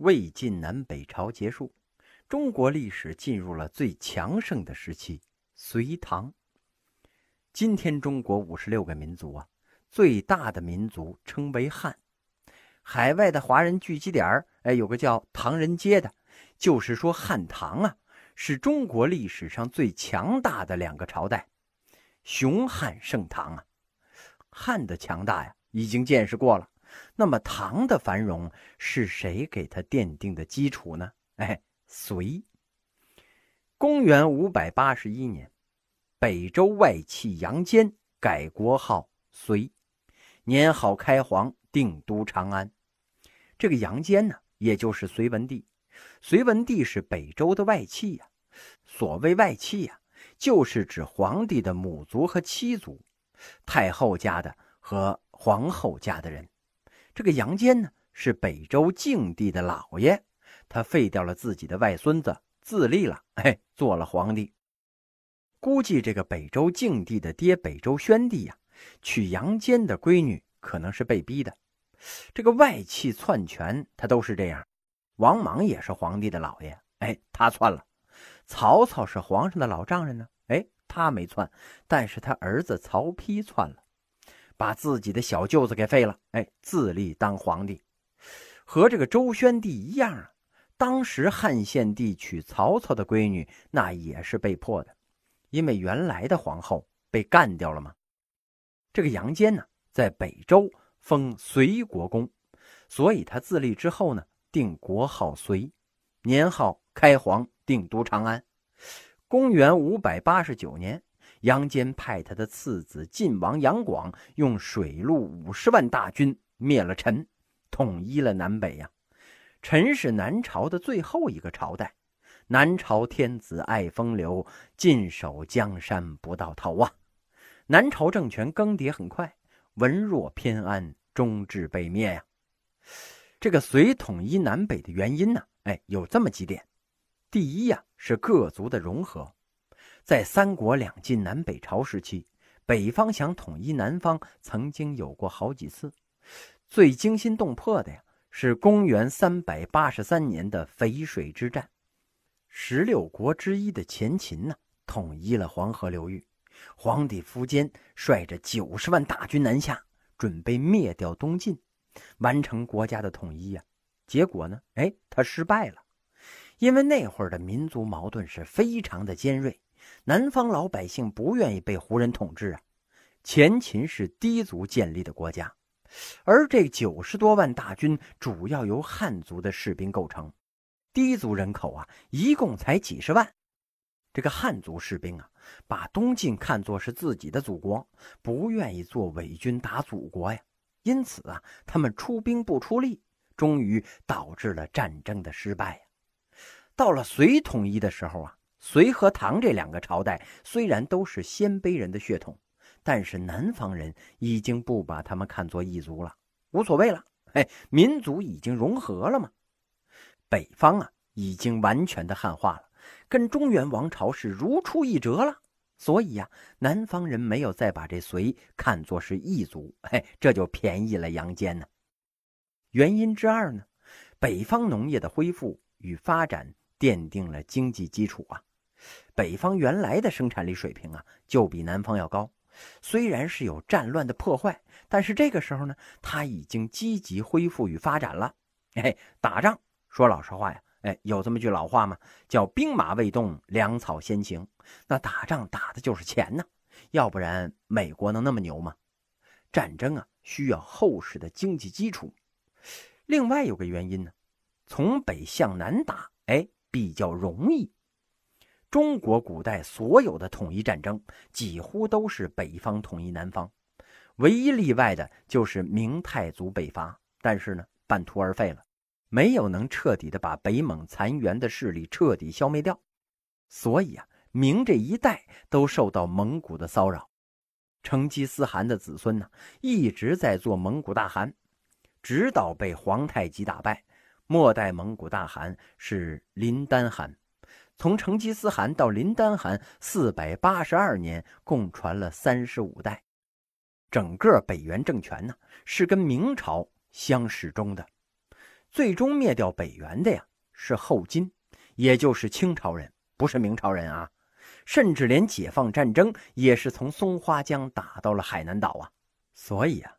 魏晋南北朝结束，中国历史进入了最强盛的时期——隋唐。今天中国五十六个民族啊，最大的民族称为汉。海外的华人聚集点儿哎，有个叫唐人街的，就是说汉唐啊，是中国历史上最强大的两个朝代，雄汉盛唐啊。汉的强大呀，已经见识过了。那么唐的繁荣是谁给他奠定的基础呢？哎，隋。公元五百八十一年，北周外戚杨坚改国号隋，年号开皇，定都长安。这个杨坚呢，也就是隋文帝。隋文帝是北周的外戚呀。所谓外戚呀，就是指皇帝的母族和妻族，太后家的和皇后家的人。这个杨坚呢，是北周静帝的老爷，他废掉了自己的外孙子，自立了，哎，做了皇帝。估计这个北周静帝的爹北周宣帝呀，娶杨坚的闺女可能是被逼的。这个外戚篡权，他都是这样。王莽也是皇帝的老爷，哎，他篡了。曹操是皇上的老丈人呢，哎，他没篡，但是他儿子曹丕篡了。把自己的小舅子给废了，哎，自立当皇帝，和这个周宣帝一样啊。当时汉献帝娶曹操的闺女，那也是被迫的，因为原来的皇后被干掉了嘛。这个杨坚呢，在北周封隋国公，所以他自立之后呢，定国号隋，年号开皇，定都长安。公元五百八十九年。杨坚派他的次子晋王杨广用水陆五十万大军灭了陈，统一了南北呀。陈是南朝的最后一个朝代，南朝天子爱风流，尽守江山不到头啊。南朝政权更迭很快，文弱偏安，终至被灭呀。这个隋统一南北的原因呢？哎，有这么几点：第一呀，是各族的融合。在三国两晋南北朝时期，北方想统一南方，曾经有过好几次。最惊心动魄的呀，是公元三百八十三年的淝水之战。十六国之一的前秦呢，统一了黄河流域。皇帝苻坚率着九十万大军南下，准备灭掉东晋，完成国家的统一呀。结果呢，哎，他失败了，因为那会儿的民族矛盾是非常的尖锐。南方老百姓不愿意被胡人统治啊！前秦是氐族建立的国家，而这九十多万大军主要由汉族的士兵构成，氐族人口啊一共才几十万。这个汉族士兵啊，把东晋看作是自己的祖国，不愿意做伪军打祖国呀，因此啊，他们出兵不出力，终于导致了战争的失败呀。到了隋统一的时候啊。隋和唐这两个朝代虽然都是鲜卑人的血统，但是南方人已经不把他们看作异族了，无所谓了。哎，民族已经融合了嘛。北方啊，已经完全的汉化了，跟中原王朝是如出一辙了。所以呀，南方人没有再把这隋看作是异族，嘿，这就便宜了杨坚呢。原因之二呢，北方农业的恢复与发展奠定了经济基础啊。北方原来的生产力水平啊，就比南方要高。虽然是有战乱的破坏，但是这个时候呢，他已经积极恢复与发展了。哎，打仗说老实话呀，哎，有这么句老话吗？叫“兵马未动，粮草先行”。那打仗打的就是钱呢，要不然美国能那么牛吗？战争啊，需要厚实的经济基础。另外有个原因呢，从北向南打，哎，比较容易。中国古代所有的统一战争几乎都是北方统一南方，唯一例外的就是明太祖北伐，但是呢半途而废了，没有能彻底的把北蒙残垣的势力彻底消灭掉。所以啊，明这一代都受到蒙古的骚扰。成吉思汗的子孙呢一直在做蒙古大汗，直到被皇太极打败。末代蒙古大汗是林丹汗。从成吉思汗到林丹汗，四百八十二年，共传了三十五代。整个北元政权呢，是跟明朝相始终的。最终灭掉北元的呀是后金，也就是清朝人，不是明朝人啊。甚至连解放战争也是从松花江打到了海南岛啊。所以啊，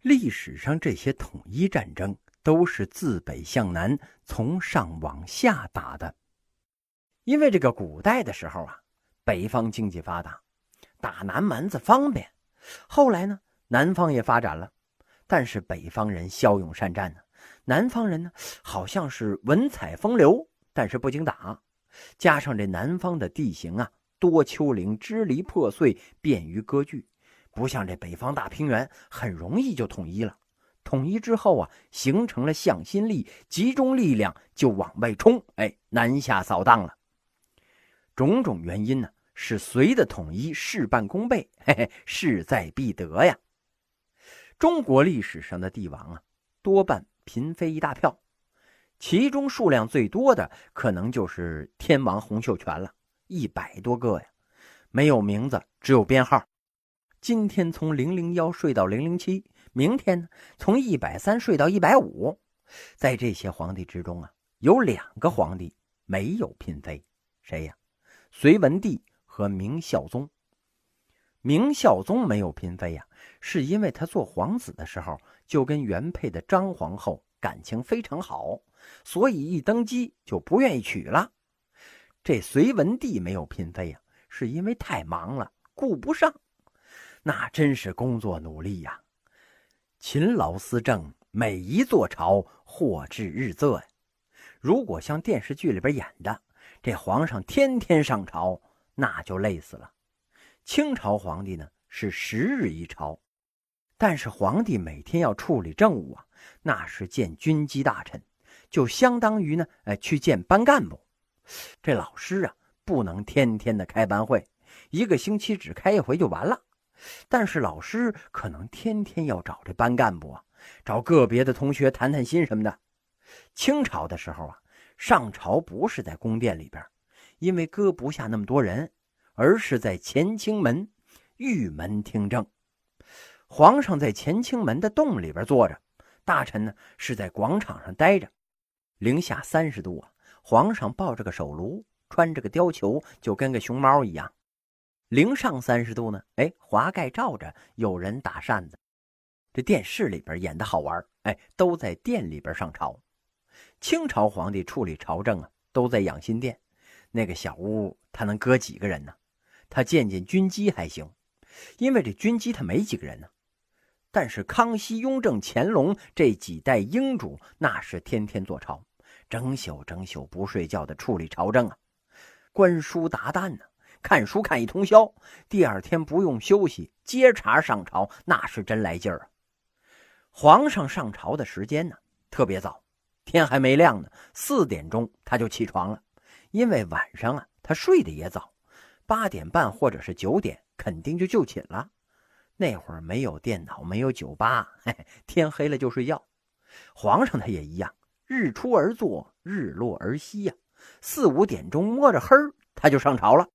历史上这些统一战争都是自北向南，从上往下打的。因为这个古代的时候啊，北方经济发达，打南蛮子方便。后来呢，南方也发展了，但是北方人骁勇善战呢，南方人呢好像是文采风流，但是不经打。加上这南方的地形啊，多丘陵，支离破碎，便于割据。不像这北方大平原，很容易就统一了。统一之后啊，形成了向心力，集中力量就往外冲，哎，南下扫荡了。种种原因呢，使隋的统一事半功倍，嘿嘿，势在必得呀。中国历史上的帝王啊，多半嫔妃一大票，其中数量最多的可能就是天王洪秀全了，一百多个呀，没有名字，只有编号。今天从零零幺睡到零零七，明天呢从一百三睡到一百五。在这些皇帝之中啊，有两个皇帝没有嫔妃，谁呀？隋文帝和明孝宗。明孝宗没有嫔妃呀，是因为他做皇子的时候就跟原配的张皇后感情非常好，所以一登基就不愿意娶了。这隋文帝没有嫔妃呀，是因为太忙了，顾不上。那真是工作努力呀，勤劳思政，每一座朝祸至日昃。如果像电视剧里边演的，这皇上天天上朝，那就累死了。清朝皇帝呢是十日一朝，但是皇帝每天要处理政务啊，那是见军机大臣，就相当于呢，哎，去见班干部。这老师啊，不能天天的开班会，一个星期只开一回就完了。但是老师可能天天要找这班干部啊，找个别的同学谈谈心什么的。清朝的时候啊，上朝不是在宫殿里边，因为搁不下那么多人，而是在乾清门玉门听政。皇上在乾清门的洞里边坐着，大臣呢是在广场上待着。零下三十度啊，皇上抱着个手炉，穿着个貂裘，就跟个熊猫一样。零上三十度呢，哎，华盖罩着，有人打扇子。这电视里边演的好玩，哎，都在殿里边上朝。清朝皇帝处理朝政啊，都在养心殿，那个小屋他能搁几个人呢？他见见军机还行，因为这军机他没几个人呢。但是康熙、雍正、乾隆这几代英主，那是天天做朝，整宿整宿不睡觉的处理朝政啊，观书达旦呢。看书看一通宵，第二天不用休息，接茬上朝，那是真来劲儿啊！皇上上朝的时间呢，特别早，天还没亮呢，四点钟他就起床了，因为晚上啊他睡得也早，八点半或者是九点肯定就就寝了。那会儿没有电脑，没有酒吧，嘿嘿，天黑了就睡觉。皇上他也一样，日出而作，日落而息呀，四五点钟摸着黑儿他就上朝了。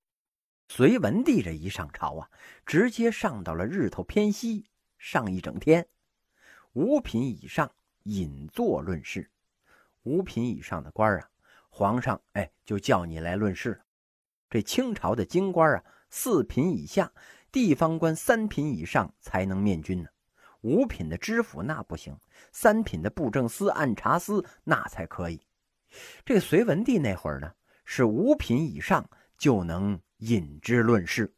隋文帝这一上朝啊，直接上到了日头偏西，上一整天。五品以上引坐论事，五品以上的官啊，皇上哎就叫你来论事了。这清朝的京官啊，四品以下，地方官三品以上才能面君呢。五品的知府那不行，三品的布政司、按察司那才可以。这隋文帝那会儿呢，是五品以上就能。引之论事，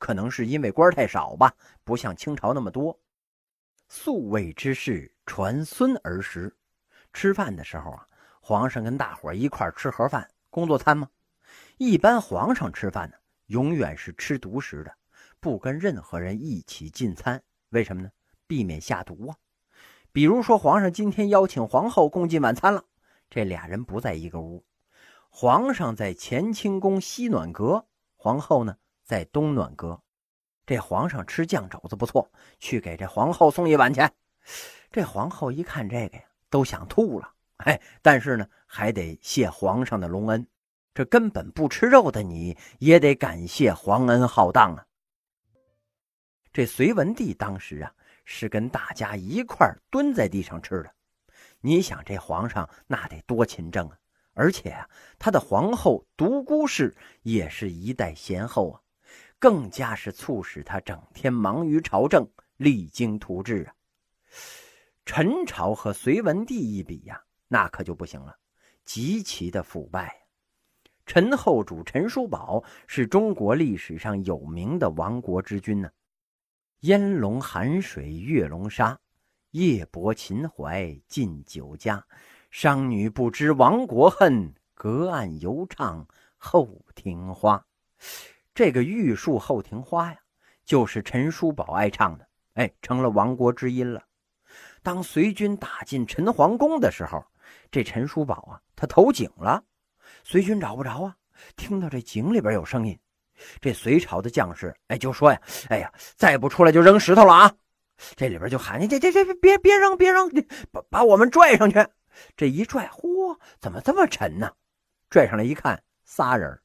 可能是因为官太少吧，不像清朝那么多。素位之事传孙儿时，吃饭的时候啊，皇上跟大伙一块吃盒饭，工作餐吗？一般皇上吃饭呢，永远是吃独食的，不跟任何人一起进餐。为什么呢？避免下毒啊。比如说，皇上今天邀请皇后共进晚餐了，这俩人不在一个屋，皇上在乾清宫西暖阁。皇后呢，在东暖阁。这皇上吃酱肘子不错，去给这皇后送一碗去。这皇后一看这个呀，都想吐了。哎，但是呢，还得谢皇上的隆恩。这根本不吃肉的你，也得感谢皇恩浩荡啊。这隋文帝当时啊，是跟大家一块蹲在地上吃的。你想这皇上那得多勤政啊！而且啊，他的皇后独孤氏也是一代贤后啊，更加是促使他整天忙于朝政，励精图治啊。陈朝和隋文帝一比呀，那可就不行了，极其的腐败。陈后主陈叔宝是中国历史上有名的亡国之君呢。烟笼寒水月笼沙，夜泊秦淮近酒家。商女不知亡国恨，隔岸犹唱后庭花。这个玉树后庭花呀，就是陈叔宝爱唱的，哎，成了亡国之音了。当隋军打进陈皇宫的时候，这陈叔宝啊，他投井了。隋军找不着啊，听到这井里边有声音，这隋朝的将士哎就说呀：“哎呀，再不出来就扔石头了啊！”这里边就喊：“你这这这别别扔别扔，把把我们拽上去！”这一拽，嚯，怎么这么沉呢？拽上来一看，仨人，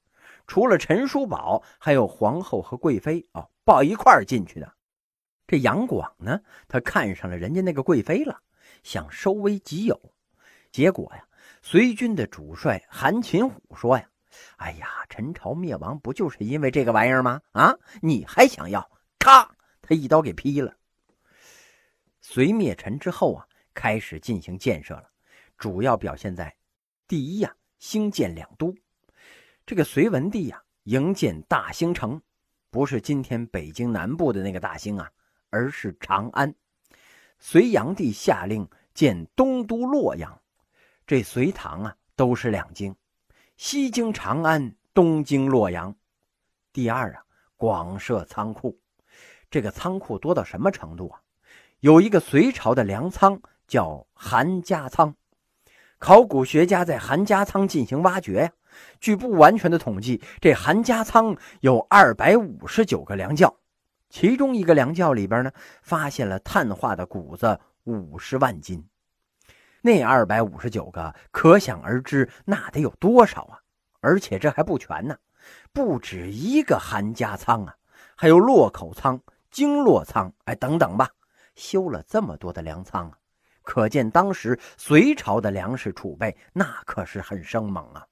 除了陈叔宝，还有皇后和贵妃哦，抱一块进去的。这杨广呢，他看上了人家那个贵妃了，想收为己有。结果呀，隋军的主帅韩擒虎说呀：“哎呀，陈朝灭亡不就是因为这个玩意儿吗？啊，你还想要？”咔，他一刀给劈了。隋灭陈之后啊，开始进行建设了，主要表现在第一呀，兴建两都。这个隋文帝呀，营建大兴城，不是今天北京南部的那个大兴啊。而是长安，隋炀帝下令建东都洛阳。这隋唐啊，都是两京，西京长安，东京洛阳。第二啊，广设仓库。这个仓库多到什么程度啊？有一个隋朝的粮仓叫韩家仓，考古学家在韩家仓进行挖掘呀。据不完全的统计，这韩家仓有二百五十九个粮窖。其中一个粮窖里边呢，发现了碳化的谷子五十万斤，那二百五十九个，可想而知那得有多少啊！而且这还不全呢，不止一个韩家仓啊，还有洛口仓、京洛仓，哎，等等吧，修了这么多的粮仓啊，可见当时隋朝的粮食储备那可是很生猛啊！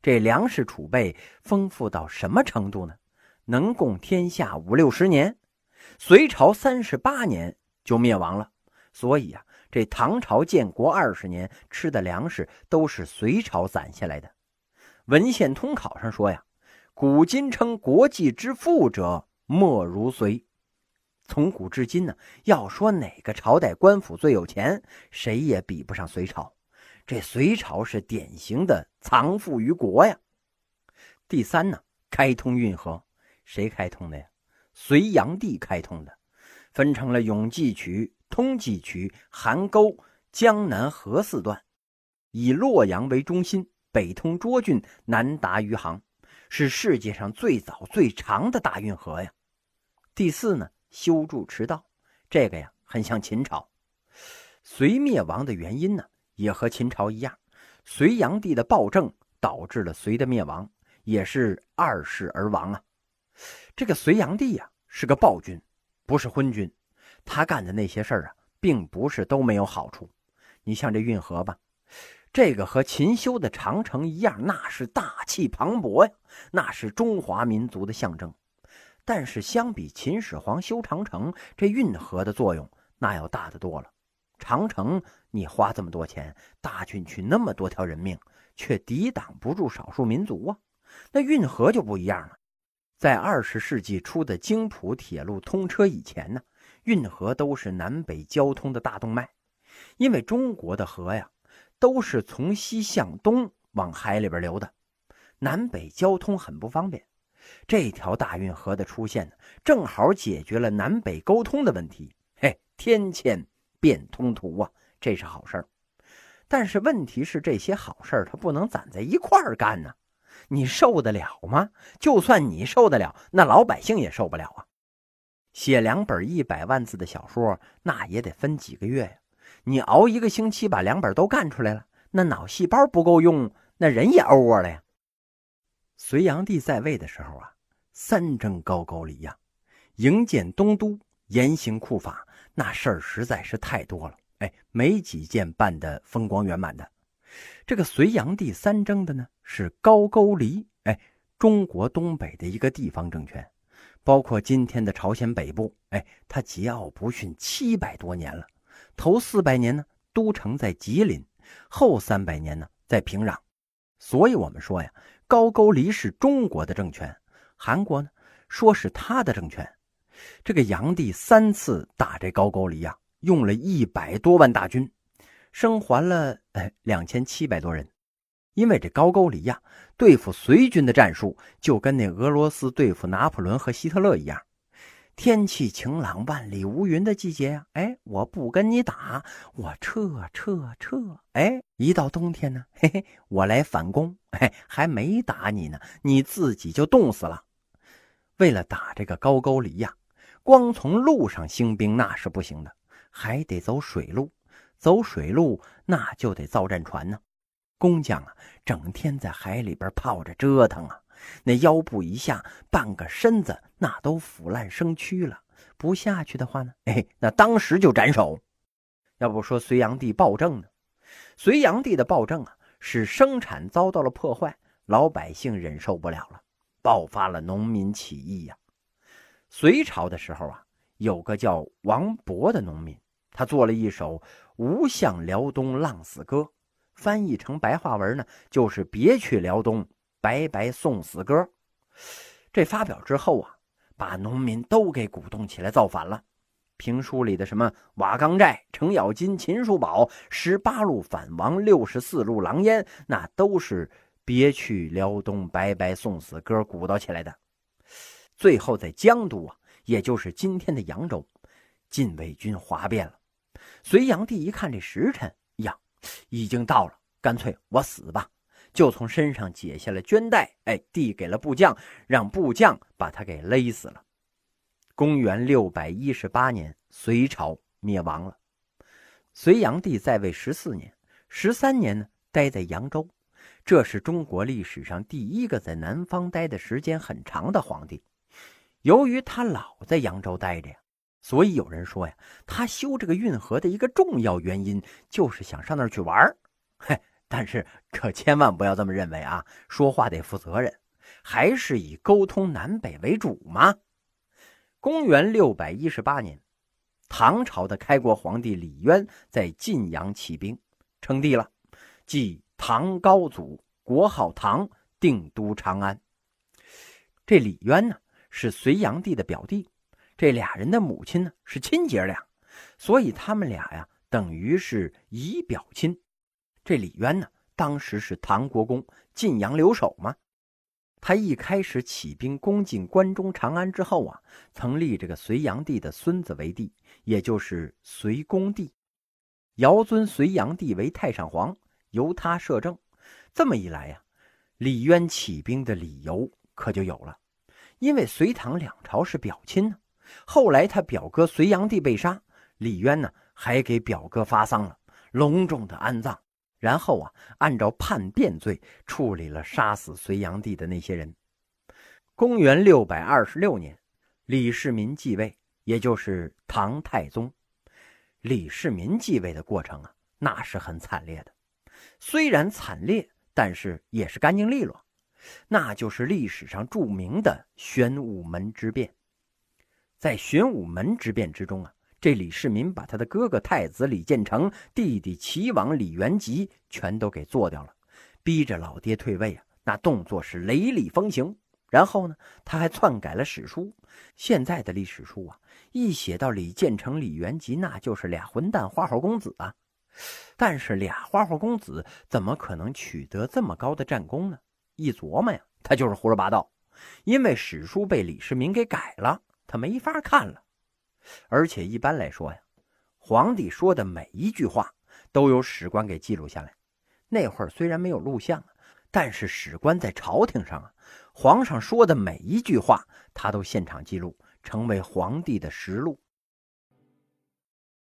这粮食储备丰富到什么程度呢？能共天下五六十年，隋朝三十八年就灭亡了。所以啊，这唐朝建国二十年吃的粮食都是隋朝攒下来的。文献通考上说呀：“古今称国际之富者，莫如隋。”从古至今呢，要说哪个朝代官府最有钱，谁也比不上隋朝。这隋朝是典型的藏富于国呀。第三呢，开通运河。谁开通的呀？隋炀帝开通的，分成了永济渠、通济渠、邗沟、江南河四段，以洛阳为中心，北通涿郡，南达余杭，是世界上最早最长的大运河呀。第四呢，修筑驰道，这个呀很像秦朝。隋灭亡的原因呢，也和秦朝一样，隋炀帝的暴政导致了隋的灭亡，也是二世而亡啊。这个隋炀帝呀是个暴君，不是昏君。他干的那些事儿啊，并不是都没有好处。你像这运河吧，这个和秦修的长城一样，那是大气磅礴呀，那是中华民族的象征。但是相比秦始皇修长城，这运河的作用那要大得多了。长城你花这么多钱，大军去那么多条人命，却抵挡不住少数民族啊。那运河就不一样了。在二十世纪初的京浦铁路通车以前呢，运河都是南北交通的大动脉。因为中国的河呀，都是从西向东往海里边流的，南北交通很不方便。这条大运河的出现呢，正好解决了南北沟通的问题。嘿，天堑变通途啊，这是好事儿。但是问题是，这些好事儿它不能攒在一块儿干呢。你受得了吗？就算你受得了，那老百姓也受不了啊！写两本一百万字的小说，那也得分几个月呀。你熬一个星期把两本都干出来了，那脑细胞不够用，那人也 over 了呀。隋炀帝在位的时候啊，三征高句丽呀，营建东都，严刑酷法，那事儿实在是太多了。哎，没几件办得风光圆满的。这个隋炀帝三征的呢，是高句丽，哎，中国东北的一个地方政权，包括今天的朝鲜北部，哎，他桀骜不驯七百多年了。头四百年呢，都城在吉林，后三百年呢，在平壤。所以我们说呀，高句丽是中国的政权，韩国呢，说是他的政权。这个炀帝三次打这高句丽呀，用了一百多万大军。生还了哎两千七百多人，因为这高句丽呀，对付隋军的战术就跟那俄罗斯对付拿破仑和希特勒一样，天气晴朗、万里无云的季节呀，哎，我不跟你打，我撤撤撤，哎，一到冬天呢，嘿嘿，我来反攻，哎，还没打你呢，你自己就冻死了。为了打这个高句丽呀，光从路上兴兵那是不行的，还得走水路。走水路那就得造战船呢，工匠啊，整天在海里边泡着折腾啊，那腰部一下半个身子那都腐烂生蛆了，不下去的话呢，哎，那当时就斩首。要不说隋炀帝暴政呢？隋炀帝的暴政啊，使生产遭到了破坏，老百姓忍受不了了，爆发了农民起义呀。隋朝的时候啊，有个叫王勃的农民。他做了一首《无向辽东浪死歌》，翻译成白话文呢，就是“别去辽东，白白送死歌”。这发表之后啊，把农民都给鼓动起来造反了。评书里的什么瓦岗寨、程咬金、秦叔宝、十八路反王、六十四路狼烟，那都是“别去辽东，白白送死歌”鼓捣起来的。最后在江都啊，也就是今天的扬州，禁卫军哗变了。隋炀帝一看这时辰呀，已经到了，干脆我死吧，就从身上解下了绢带，哎，递给了部将，让部将把他给勒死了。公元六百一十八年，隋朝灭亡了。隋炀帝在位十四年，十三年呢待在扬州，这是中国历史上第一个在南方待的时间很长的皇帝。由于他老在扬州待着呀。所以有人说呀，他修这个运河的一个重要原因就是想上那儿去玩儿。嘿，但是可千万不要这么认为啊！说话得负责任，还是以沟通南北为主嘛。公元六百一十八年，唐朝的开国皇帝李渊在晋阳起兵，称帝了，即唐高祖，国号唐，定都长安。这李渊呢，是隋炀帝的表弟。这俩人的母亲呢是亲姐俩，所以他们俩呀等于是姨表亲。这李渊呢当时是唐国公，晋阳留守嘛。他一开始起兵攻进关中长安之后啊，曾立这个隋炀帝的孙子为帝，也就是隋恭帝，尧尊隋炀帝为太上皇，由他摄政。这么一来呀，李渊起兵的理由可就有了，因为隋唐两朝是表亲呢。后来他表哥隋炀帝被杀，李渊呢还给表哥发丧了，隆重的安葬，然后啊按照叛变罪处理了杀死隋炀帝的那些人。公元六百二十六年，李世民继位，也就是唐太宗。李世民继位的过程啊，那是很惨烈的，虽然惨烈，但是也是干净利落，那就是历史上著名的玄武门之变。在玄武门之变之中啊，这李世民把他的哥哥太子李建成、弟弟齐王李元吉全都给做掉了，逼着老爹退位啊，那动作是雷厉风行。然后呢，他还篡改了史书。现在的历史书啊，一写到李建成、李元吉，那就是俩混蛋花花公子啊。但是俩花花公子怎么可能取得这么高的战功呢？一琢磨呀，他就是胡说八道，因为史书被李世民给改了。他没法看了，而且一般来说呀，皇帝说的每一句话都有史官给记录下来。那会儿虽然没有录像，但是史官在朝廷上啊，皇上说的每一句话他都现场记录，成为皇帝的实录。